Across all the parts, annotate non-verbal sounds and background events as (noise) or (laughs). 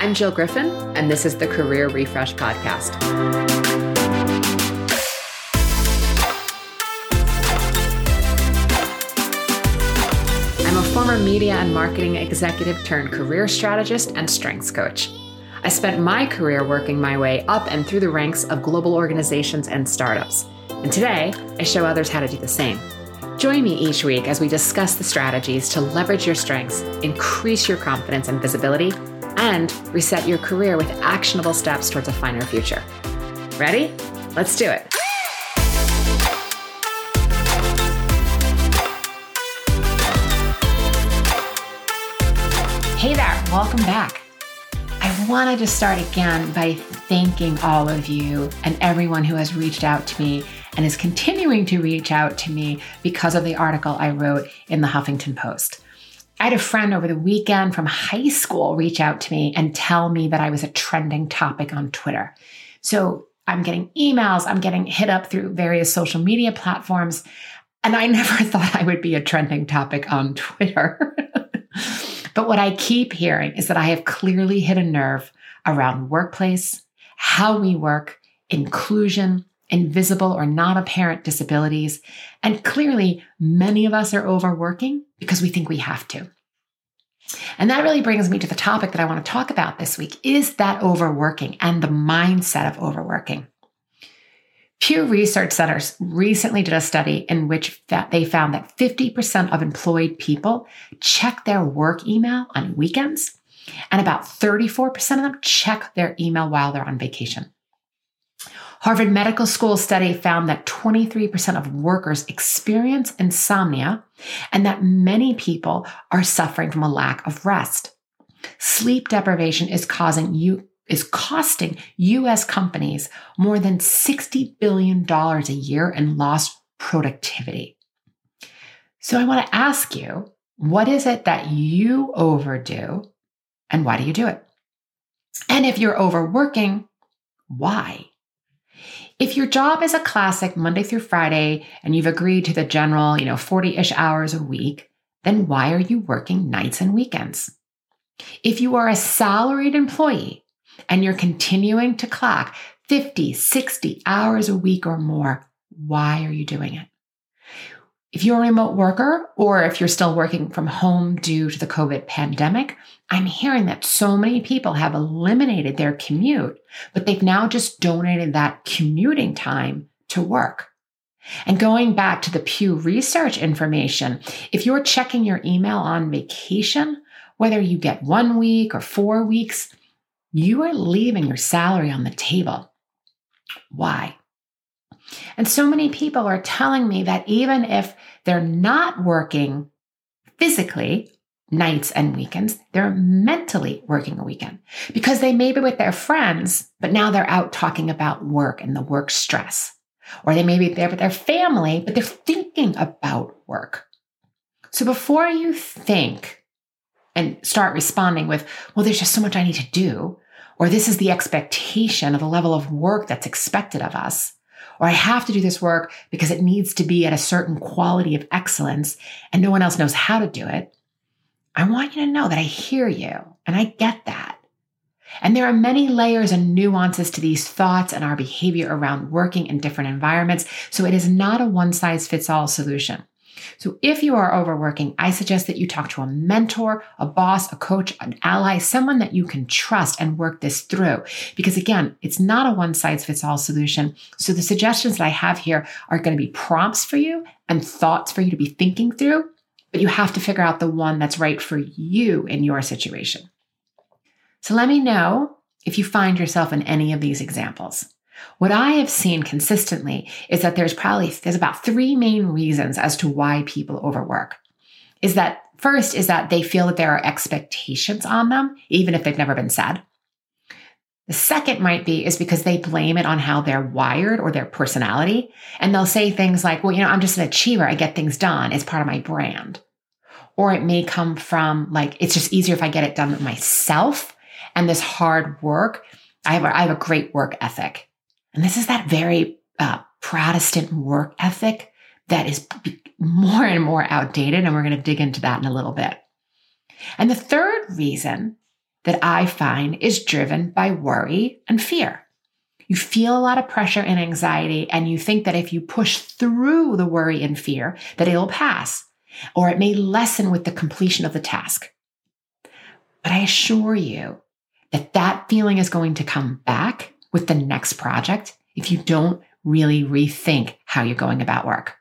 I'm Jill Griffin, and this is the Career Refresh Podcast. I'm a former media and marketing executive turned career strategist and strengths coach. I spent my career working my way up and through the ranks of global organizations and startups. And today, I show others how to do the same. Join me each week as we discuss the strategies to leverage your strengths, increase your confidence and visibility, and reset your career with actionable steps towards a finer future. Ready? Let's do it. Hey there, welcome back. I wanted to just start again by thanking all of you and everyone who has reached out to me and is continuing to reach out to me because of the article I wrote in the Huffington Post. I had a friend over the weekend from high school reach out to me and tell me that I was a trending topic on Twitter. So I'm getting emails, I'm getting hit up through various social media platforms, and I (laughs) never thought I would be a trending topic on (laughs) Twitter. but what I keep hearing is that I have clearly hit a nerve around workplace, how we work, inclusion, invisible or not apparent disabilities. And clearly, many of us are overworking because we think we have to. And that really brings me to the topic that I want to talk about this week is that overworking and the mindset of overworking. Pew Research Centers recently did a study in which they found that 50% of employed people check their work email on weekends, and about 34% of them check their email while they're on vacation. Harvard Medical School study found that 23% of workers experience insomnia and that many people are suffering from a lack of rest. Sleep deprivation is causing you is costing US companies more than $60 billion a year in lost productivity. So I want to ask you, what is it that you overdo and why do you do it? And if you're overworking, why? If your job is a classic Monday through Friday and you've agreed to the general, you know, 40 ish hours a week, then why are you working nights and weekends? If you are a salaried employee and you're continuing to clock 50, 60 hours a week or more, why are you doing it? If you're a remote worker or if you're still working from home due to the COVID pandemic, I'm hearing that so many people have eliminated their commute, but they've now just donated that commuting time to work. And going back to the Pew Research information, if you're checking your email on vacation, whether you get one week or four weeks, you are leaving your salary on the table. Why? And so many people are telling me that even if they're not working physically nights and weekends, they're mentally working a weekend because they may be with their friends, but now they're out talking about work and the work stress. Or they may be there with their family, but they're thinking about work. So before you think and start responding with, well, there's just so much I need to do, or this is the expectation of the level of work that's expected of us, or I have to do this work because it needs to be at a certain quality of excellence and no one else knows how to do it. I want you to know that I hear you and I get that. And there are many layers and nuances to these thoughts and our behavior around working in different environments. So it is not a one size fits all solution. So if you are overworking, I suggest that you talk to a mentor, a boss, a coach, an ally, someone that you can trust and work this through. Because again, it's not a one size fits all solution. So the suggestions that I have here are going to be prompts for you and thoughts for you to be thinking through, but you have to figure out the one that's right for you in your situation. So let me know if you find yourself in any of these examples. What I have seen consistently is that there's probably there's about three main reasons as to why people overwork. Is that first is that they feel that there are expectations on them even if they've never been said. The second might be is because they blame it on how they're wired or their personality and they'll say things like, "Well, you know, I'm just an achiever. I get things done. It's part of my brand." Or it may come from like it's just easier if I get it done myself and this hard work. I have a, I have a great work ethic and this is that very uh, Protestant work ethic that is more and more outdated. And we're going to dig into that in a little bit. And the third reason that I find is driven by worry and fear. You feel a lot of pressure and anxiety, and you think that if you push through the worry and fear, that it'll pass, or it may lessen with the completion of the task. But I assure you that that feeling is going to come back with the next project if you don't really rethink how you're going about work.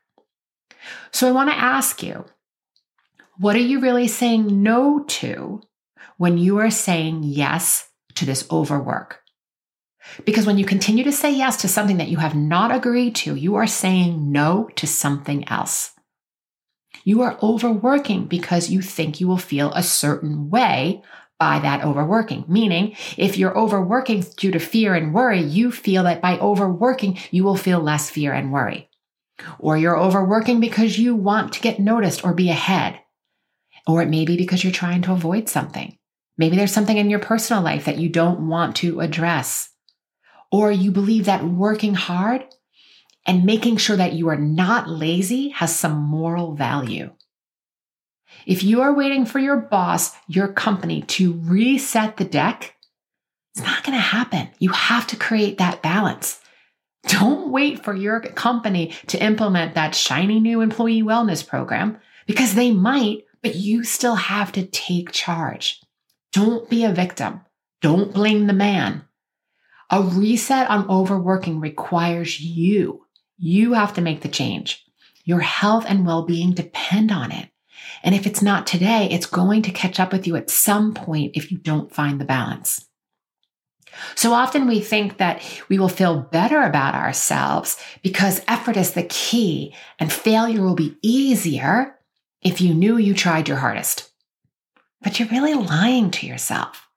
So I want to ask you, what are you really saying no to when you are saying yes to this overwork? Because when you continue to say yes to something that you have not agreed to, you are saying no to something else. You are overworking because you think you will feel a certain way by that overworking. Meaning, if you're overworking due to fear and worry, you feel that by overworking, you will feel less fear and worry. Or you're overworking because you want to get noticed or be ahead. Or it may be because you're trying to avoid something. Maybe there's something in your personal life that you don't want to address. Or you believe that working hard and making sure that you are not lazy has some moral value. If you are waiting for your boss, your company to reset the deck, it's not going to happen. You have to create that balance. Don't wait for your company to implement that shiny new employee wellness program because they might, but you still have to take charge. Don't be a victim. Don't blame the man. A reset on overworking requires you. You have to make the change. Your health and well being depend on it. And if it's not today, it's going to catch up with you at some point if you don't find the balance. So often we think that we will feel better about ourselves because effort is the key and failure will be easier if you knew you tried your hardest. But you're really lying to yourself.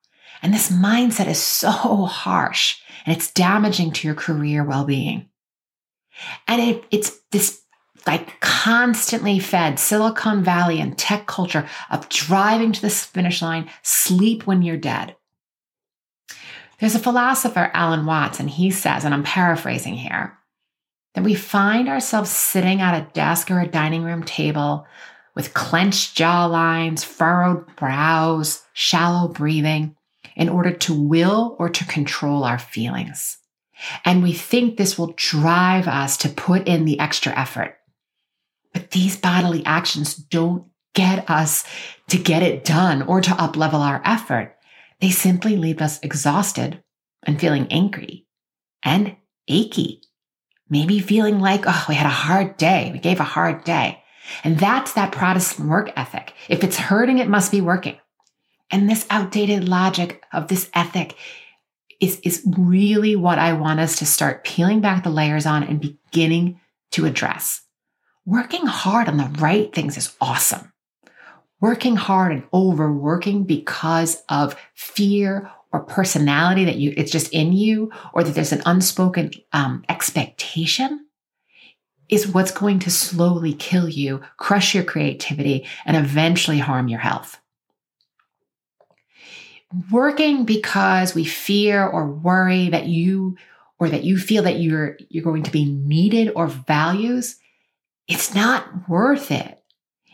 And this mindset is so harsh and it's damaging to your career well being. And it, it's this like constantly fed Silicon Valley and tech culture of driving to the finish line, sleep when you're dead. There's a philosopher, Alan Watts, and he says, and I'm paraphrasing here, that we find ourselves sitting at a desk or a dining room table with clenched jaw lines, furrowed brows, shallow breathing, in order to will or to control our feelings. And we think this will drive us to put in the extra effort. But these bodily actions don't get us to get it done or to uplevel our effort. They simply leave us exhausted and feeling angry and achy. Maybe feeling like, oh, we had a hard day. We gave a hard day. And that's that Protestant work ethic. If it's hurting, it must be working. And this outdated logic of this ethic is, is really what I want us to start peeling back the layers on and beginning to address. Working hard on the right things is awesome. Working hard and overworking because of fear or personality that you it's just in you or that there's an unspoken um, expectation is what's going to slowly kill you, crush your creativity, and eventually harm your health. Working because we fear or worry that you or that you feel that you're you're going to be needed or values it's not worth it.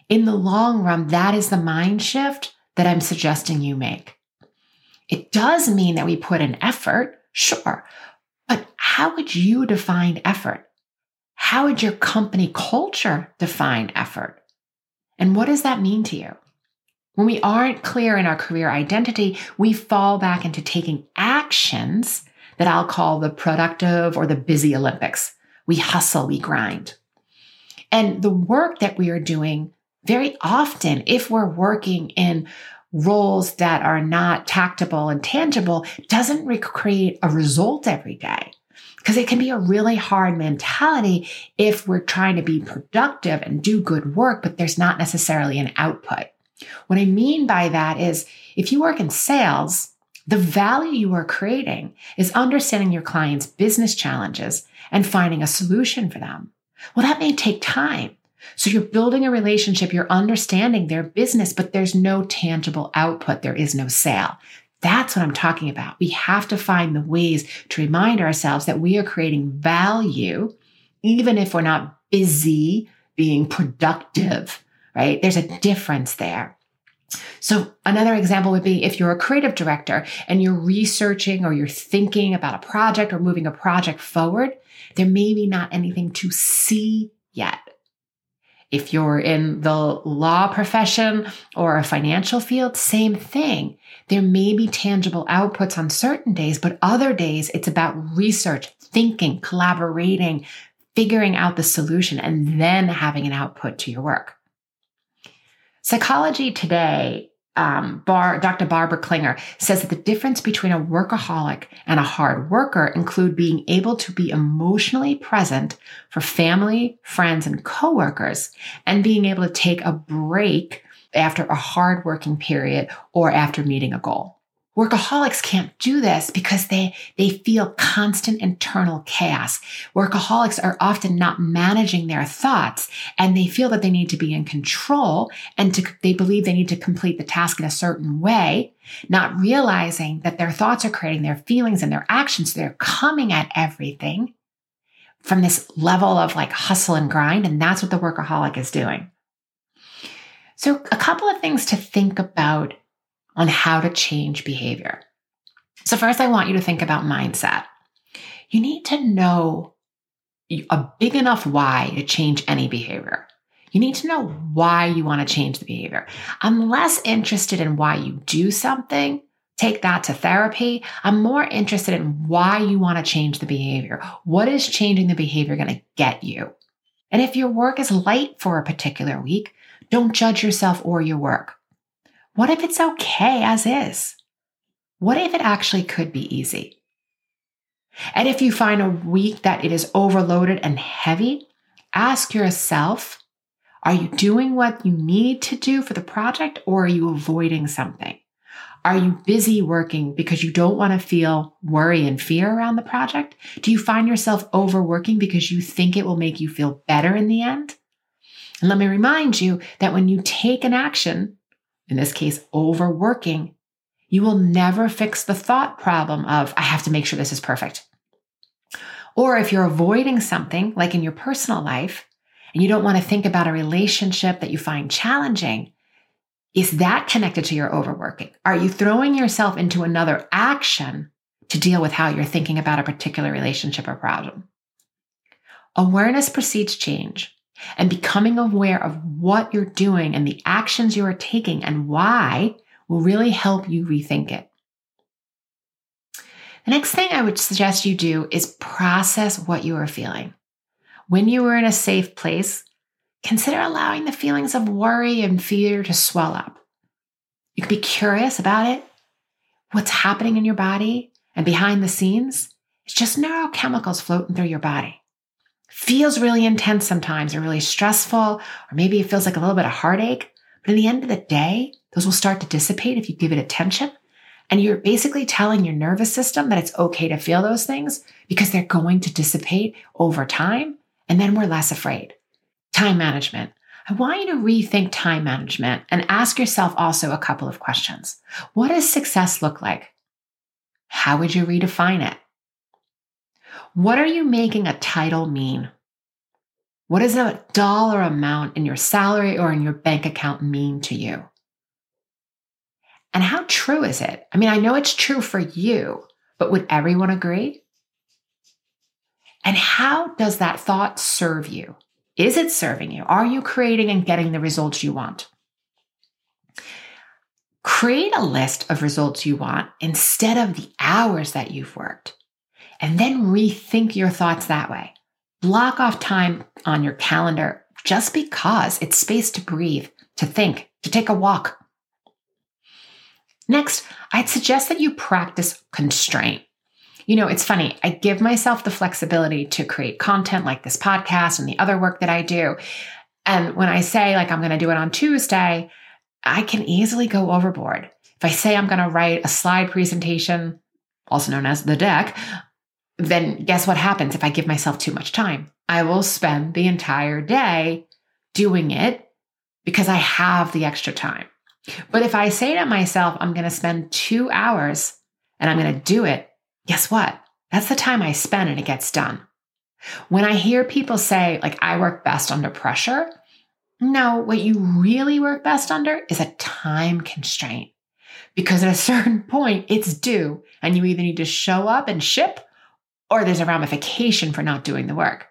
In the long run, that is the mind shift that I'm suggesting you make. It does mean that we put in effort, sure, but how would you define effort? How would your company culture define effort? And what does that mean to you? When we aren't clear in our career identity, we fall back into taking actions that I'll call the productive or the busy Olympics. We hustle, we grind. And the work that we are doing very often, if we're working in roles that are not tactable and tangible, doesn't recreate a result every day. Because it can be a really hard mentality if we're trying to be productive and do good work, but there's not necessarily an output. What I mean by that is if you work in sales, the value you are creating is understanding your client's business challenges and finding a solution for them. Well, that may take time. So you're building a relationship, you're understanding their business, but there's no tangible output. There is no sale. That's what I'm talking about. We have to find the ways to remind ourselves that we are creating value, even if we're not busy being productive, right? There's a difference there. So, another example would be if you're a creative director and you're researching or you're thinking about a project or moving a project forward, there may be not anything to see yet. If you're in the law profession or a financial field, same thing. There may be tangible outputs on certain days, but other days it's about research, thinking, collaborating, figuring out the solution, and then having an output to your work. Psychology Today, um, Bar, Dr. Barbara Killinger says that the difference between a workaholic and a hard worker include being able to be emotionally present for family, friends, and coworkers, and being able to take a break after a hard working period or after meeting a goal. Workaholics can't do this because they, they feel constant internal chaos. Workaholics are often not managing their thoughts and they feel that they need to be in control and to, they believe they need to complete the task in a certain way, not realizing that their thoughts are creating their feelings and their actions. They're coming at everything from this level of like hustle and grind. And that's what the workaholic is doing. So a couple of things to think about on how to change behavior. So, first, I want you to think about mindset. You need to know a big enough why to change any behavior. You need to know why you want to change the behavior. I'm less interested in why you do something. Take that to therapy. I'm more interested in why you want to change the behavior. What is changing the behavior going to get you? And if your work is light for a particular week, don't judge yourself or your work. What if it's okay as is? What if it actually could be easy? And if you find a week that it is overloaded and heavy, ask yourself are you doing what you need to do for the project or are you avoiding something? Are you busy working because you don't want to feel worry and fear around the project? Do you find yourself overworking because you think it will make you feel better in the end? And let me remind you that when you take an action, in this case, overworking, you will never fix the thought problem of, I have to make sure this is perfect. Or if you're avoiding something, like in your personal life, and you don't want to think about a relationship that you find challenging, is that connected to your overworking? Are you throwing yourself into another action to deal with how you're thinking about a particular relationship or problem? Awareness precedes change. And becoming aware of what you're doing and the actions you are taking and why will really help you rethink it. The next thing I would suggest you do is process what you are feeling. When you are in a safe place, consider allowing the feelings of worry and fear to swell up. You can be curious about it, what's happening in your body and behind the scenes. It's just neurochemicals floating through your body feels really intense sometimes or really stressful, or maybe it feels like a little bit of heartache. But in the end of the day, those will start to dissipate if you give it attention. And you're basically telling your nervous system that it's okay to feel those things because they're going to dissipate over time. And then we're less afraid. Time management. I want you to rethink time management and ask yourself also a couple of questions. What does success look like? How would you redefine it? What are you making a title mean? What does a dollar amount in your salary or in your bank account mean to you? And how true is it? I mean, I know it's true for you, but would everyone agree? And how does that thought serve you? Is it serving you? Are you creating and getting the results you want? Create a list of results you want instead of the hours that you've worked and then rethink your thoughts that way. Block off time on your calendar just because it's space to breathe, to think, to take a walk. Next, I'd suggest that you practice constraint. You know, it's funny, I give myself the flexibility to create content like this podcast and the other work that I do. And when I say, like, I'm going to do it on Tuesday, I can easily go overboard. If I say I'm going to write a slide presentation, also known as the deck, then guess what happens if I give myself too much time? I will spend the entire day doing it because I have the extra time. But if I say to myself, I'm going to spend two hours and I'm going to do it, guess what? That's the time I spend and it gets done. When I hear people say, like, I work best under pressure, No, what you really work best under is a time constraint. Because at a (laughs) certain point, it's due, and you either need to show up and ship, or there's a ramification for not doing the work.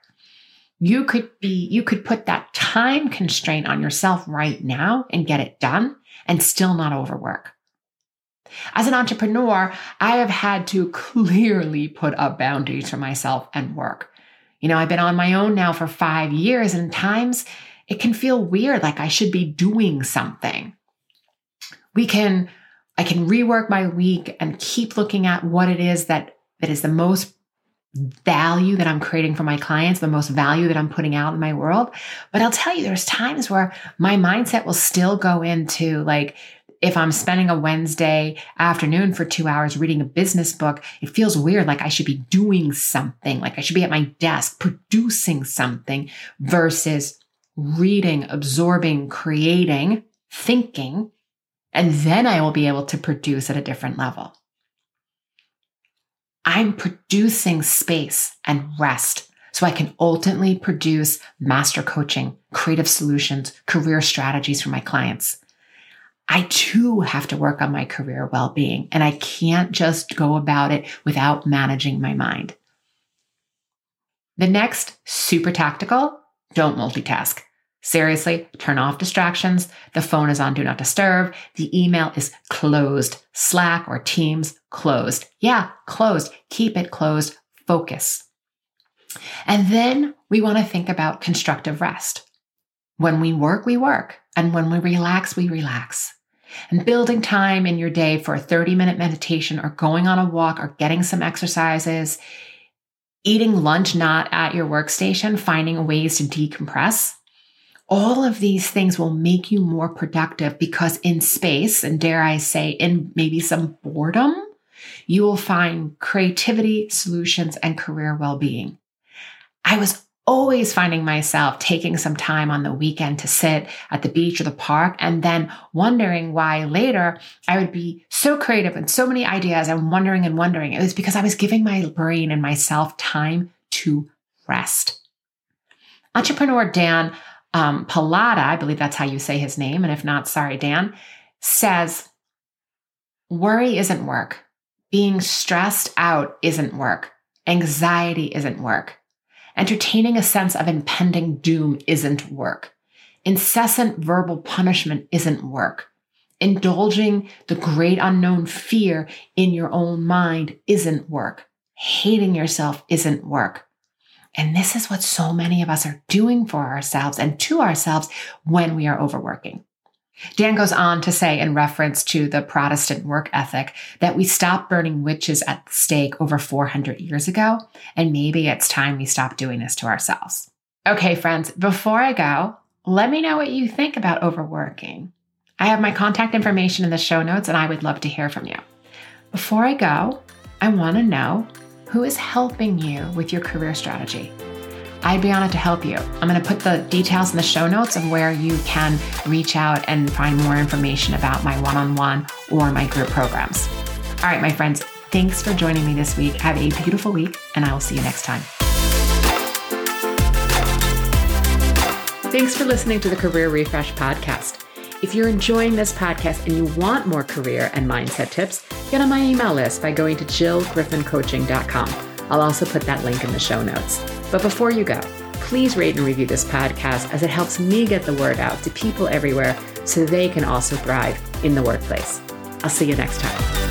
You could be, you could put that time constraint on yourself right now and get it done and still not overwork. As an entrepreneur, I have had to (laughs) clearly put up boundaries for myself and work. You know, I've been on my own now for five years, and times it can feel weird, like I should be doing something. We can, I can rework my week and keep looking at what it is that, that is the most value that I'm creating for my clients, the most value that I'm putting out in my world. But I'll tell you, there's times where my mindset will still go into like, if I'm spending a Wednesday afternoon for two hours reading a business book, it feels weird. Like I should be doing something, like I should be at my desk producing something versus reading, absorbing, creating, thinking, and then I will be able to produce at a different level. I'm producing space and rest so I can ultimately produce master coaching, creative solutions, career strategies for my clients. I too have to work on my career well being, and I can't just go about it without managing my mind. The next, super tactical, don't multitask. Seriously, turn off distractions. The phone is on do not disturb. The email is closed. Slack or Teams closed. Yeah, closed. Keep it closed. Focus. And then we want to think about constructive rest. When we work, we work. And when we relax, we relax. And building time in your day for a 30 minute meditation or going on a walk or getting some exercises, eating lunch not at your workstation, finding ways to decompress all of these things will make you more productive because in space, and dare I say, in maybe some boredom, you will find creativity, solutions, and career well being. I was always finding myself taking some time on the weekend to sit at the beach or the park and then wondering why later I would be so creative and so many ideas and wondering and wondering. It was because I was giving my brain and myself time to rest. Entrepreneur Dan um, Pallotta, I believe that's how you say his name, and if not, sorry, Dan, says worry isn't work. Being stressed out isn't work. Anxiety isn't work. Entertaining a sense of impending doom isn't work. Incessant verbal punishment isn't work. Indulging the great unknown fear in your own mind isn't work. Hating yourself isn't work. And this is what so many of us are doing for ourselves and to ourselves when we are overworking. Dan goes on to say, in reference to the Protestant work ethic, that we stopped burning witches at the stake over 400 years ago, and maybe it's time we stop doing this to ourselves. Okay, friends, before I go, let me know what you think about overworking. I have my contact information in the show notes, and I would love to hear from you. Before I go, I want to know who is helping you with your career strategy. I'd be honored to help you. I'm going to put the details in the show notes of where you can reach out and find more information about my one on one or my group programs. All right, my friends, thanks for joining me this week. Have a beautiful week, and I will see you next time. Thanks for listening to the Career Refresh Podcast. If you're enjoying this podcast and you want more career and mindset tips, get on my email list by going to jillgriffincoaching.com. I'll also put that link in the show notes. But before you go, please rate and review this podcast as it helps me get the word out to people everywhere so they can also thrive in the workplace. I'll see you next time.